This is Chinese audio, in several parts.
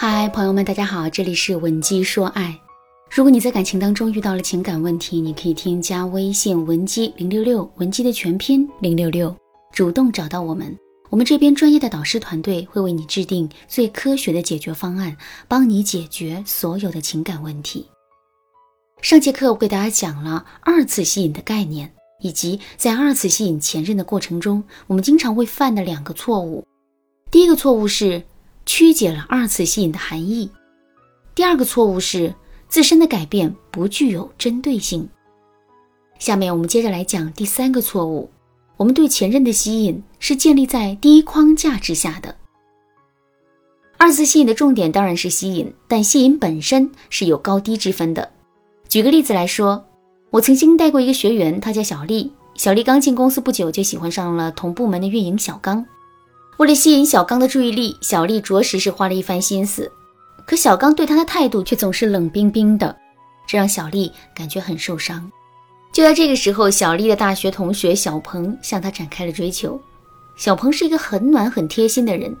嗨，朋友们，大家好，这里是文姬说爱。如果你在感情当中遇到了情感问题，你可以添加微信文姬零六六，文姬的全拼零六六，主动找到我们，我们这边专业的导师团队会为你制定最科学的解决方案，帮你解决所有的情感问题。上节课我给大家讲了二次吸引的概念，以及在二次吸引前任的过程中，我们经常会犯的两个错误。第一个错误是曲解了二次吸引的含义，第二个错误是。自身的改变不具有针对性。下面我们接着来讲第三个错误：我们对前任的吸引是建立在第一框架之下的。二次吸引的重点当然是吸引，但吸引本身是有高低之分的。举个例子来说，我曾经带过一个学员，他叫小丽。小丽刚进公司不久，就喜欢上了同部门的运营小刚。为了吸引小刚的注意力，小丽着实是花了一番心思。可小刚对他的态度却总是冷冰冰的，这让小丽感觉很受伤。就在这个时候，小丽的大学同学小鹏向她展开了追求。小鹏是一个很暖很贴心的人，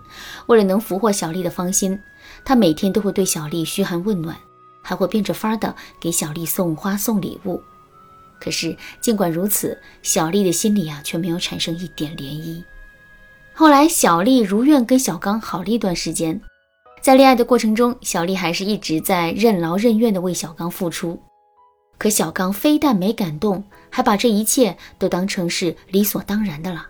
为了能俘获小丽的芳心，他每天都会对小丽嘘寒问暖，还会变着法的给小丽送花送礼物。可是尽管如此，小丽的心里啊却没有产生一点涟漪。后来，小丽如愿跟小刚好了一段时间。在恋爱的过程中，小丽还是一直在任劳任怨地为小刚付出。可小刚非但没感动，还把这一切都当成是理所当然的了。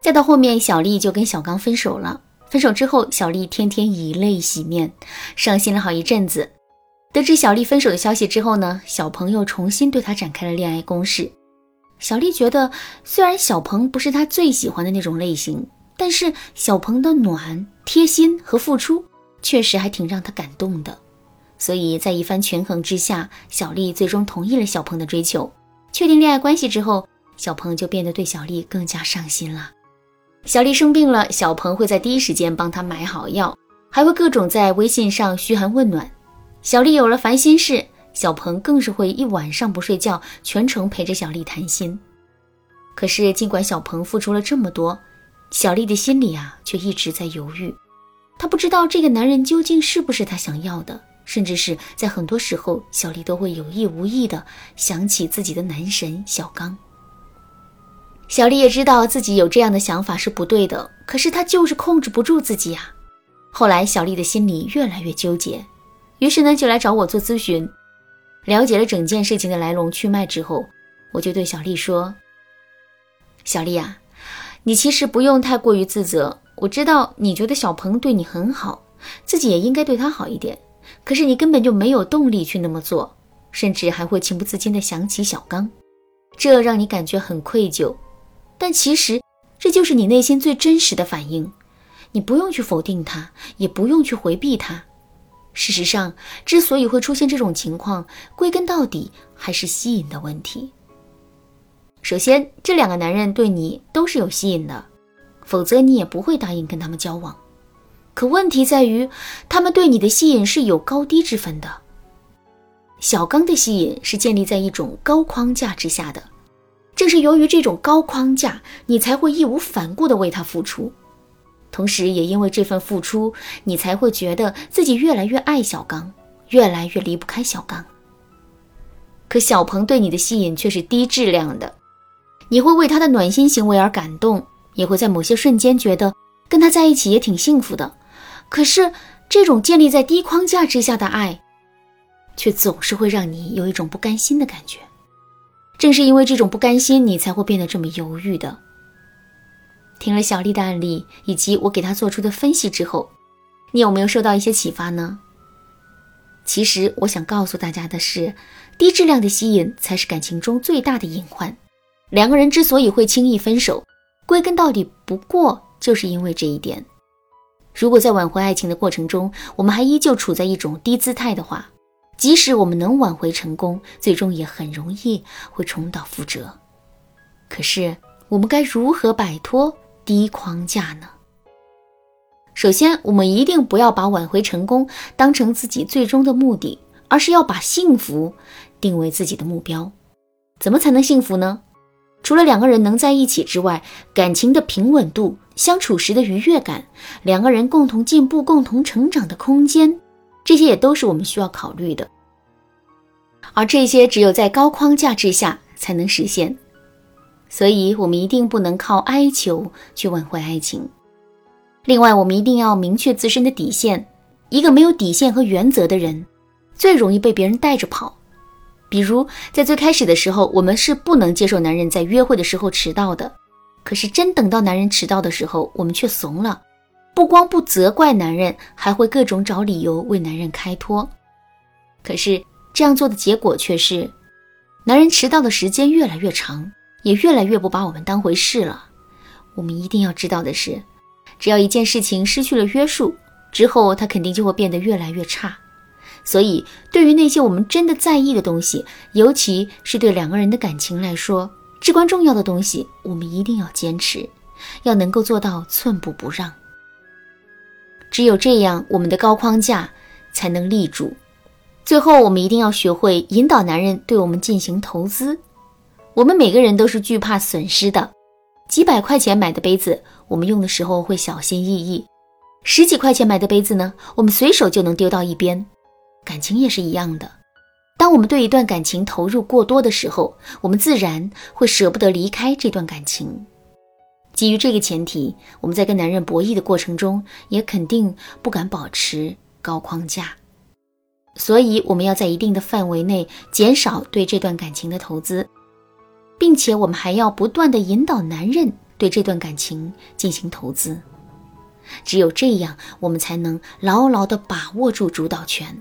再到后面，小丽就跟小刚分手了。分手之后，小丽天天以泪洗面，伤心了好一阵子。得知小丽分手的消息之后呢，小鹏又重新对她展开了恋爱攻势。小丽觉得，虽然小鹏不是她最喜欢的那种类型。但是小鹏的暖、贴心和付出，确实还挺让她感动的。所以在一番权衡之下，小丽最终同意了小鹏的追求。确定恋爱关系之后，小鹏就变得对小丽更加上心了。小丽生病了，小鹏会在第一时间帮她买好药，还会各种在微信上嘘寒问暖。小丽有了烦心事，小鹏更是会一晚上不睡觉，全程陪着小丽谈心。可是尽管小鹏付出了这么多，小丽的心里啊，却一直在犹豫。她不知道这个男人究竟是不是她想要的，甚至是在很多时候，小丽都会有意无意的想起自己的男神小刚。小丽也知道自己有这样的想法是不对的，可是她就是控制不住自己呀。后来，小丽的心里越来越纠结，于是呢，就来找我做咨询。了解了整件事情的来龙去脉之后，我就对小丽说：“小丽啊。”你其实不用太过于自责，我知道你觉得小鹏对你很好，自己也应该对他好一点。可是你根本就没有动力去那么做，甚至还会情不自禁地想起小刚，这让你感觉很愧疚。但其实这就是你内心最真实的反应，你不用去否定他，也不用去回避他。事实上，之所以会出现这种情况，归根到底还是吸引的问题。首先，这两个男人对你都是有吸引的，否则你也不会答应跟他们交往。可问题在于，他们对你的吸引是有高低之分的。小刚的吸引是建立在一种高框架之下的，正是由于这种高框架，你才会义无反顾地为他付出，同时也因为这份付出，你才会觉得自己越来越爱小刚，越来越离不开小刚。可小鹏对你的吸引却是低质量的。你会为他的暖心行为而感动，也会在某些瞬间觉得跟他在一起也挺幸福的。可是，这种建立在低框架之下的爱，却总是会让你有一种不甘心的感觉。正是因为这种不甘心，你才会变得这么犹豫的。听了小丽的案例以及我给她做出的分析之后，你有没有受到一些启发呢？其实，我想告诉大家的是，低质量的吸引才是感情中最大的隐患。两个人之所以会轻易分手，归根到底不过就是因为这一点。如果在挽回爱情的过程中，我们还依旧处在一种低姿态的话，即使我们能挽回成功，最终也很容易会重蹈覆辙。可是，我们该如何摆脱低框架呢？首先，我们一定不要把挽回成功当成自己最终的目的，而是要把幸福定为自己的目标。怎么才能幸福呢？除了两个人能在一起之外，感情的平稳度、相处时的愉悦感、两个人共同进步、共同成长的空间，这些也都是我们需要考虑的。而这些只有在高框架之下才能实现，所以我们一定不能靠哀求去挽回爱情。另外，我们一定要明确自身的底线。一个没有底线和原则的人，最容易被别人带着跑。比如，在最开始的时候，我们是不能接受男人在约会的时候迟到的。可是，真等到男人迟到的时候，我们却怂了，不光不责怪男人，还会各种找理由为男人开脱。可是，这样做的结果却是，男人迟到的时间越来越长，也越来越不把我们当回事了。我们一定要知道的是，只要一件事情失去了约束，之后他肯定就会变得越来越差。所以，对于那些我们真的在意的东西，尤其是对两个人的感情来说至关重要的东西，我们一定要坚持，要能够做到寸步不让。只有这样，我们的高框架才能立住。最后，我们一定要学会引导男人对我们进行投资。我们每个人都是惧怕损失的。几百块钱买的杯子，我们用的时候会小心翼翼；十几块钱买的杯子呢，我们随手就能丢到一边。感情也是一样的。当我们对一段感情投入过多的时候，我们自然会舍不得离开这段感情。基于这个前提，我们在跟男人博弈的过程中，也肯定不敢保持高框架。所以，我们要在一定的范围内减少对这段感情的投资，并且我们还要不断的引导男人对这段感情进行投资。只有这样，我们才能牢牢的把握住主导权。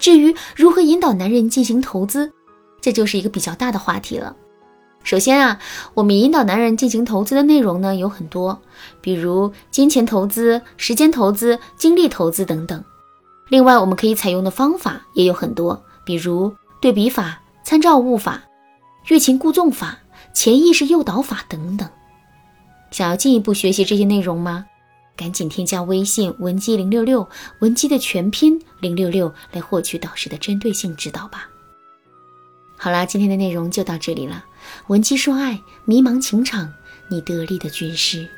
至于如何引导男人进行投资，这就是一个比较大的话题了。首先啊，我们引导男人进行投资的内容呢有很多，比如金钱投资、时间投资、精力投资等等。另外，我们可以采用的方法也有很多，比如对比法、参照物法、欲擒故纵法、潜意识诱导法等等。想要进一步学习这些内容吗？赶紧添加微信文姬零六六，文姬的全拼零六六，来获取导师的针对性指导吧。好啦，今天的内容就到这里了。文姬说爱，迷茫情场，你得力的军师。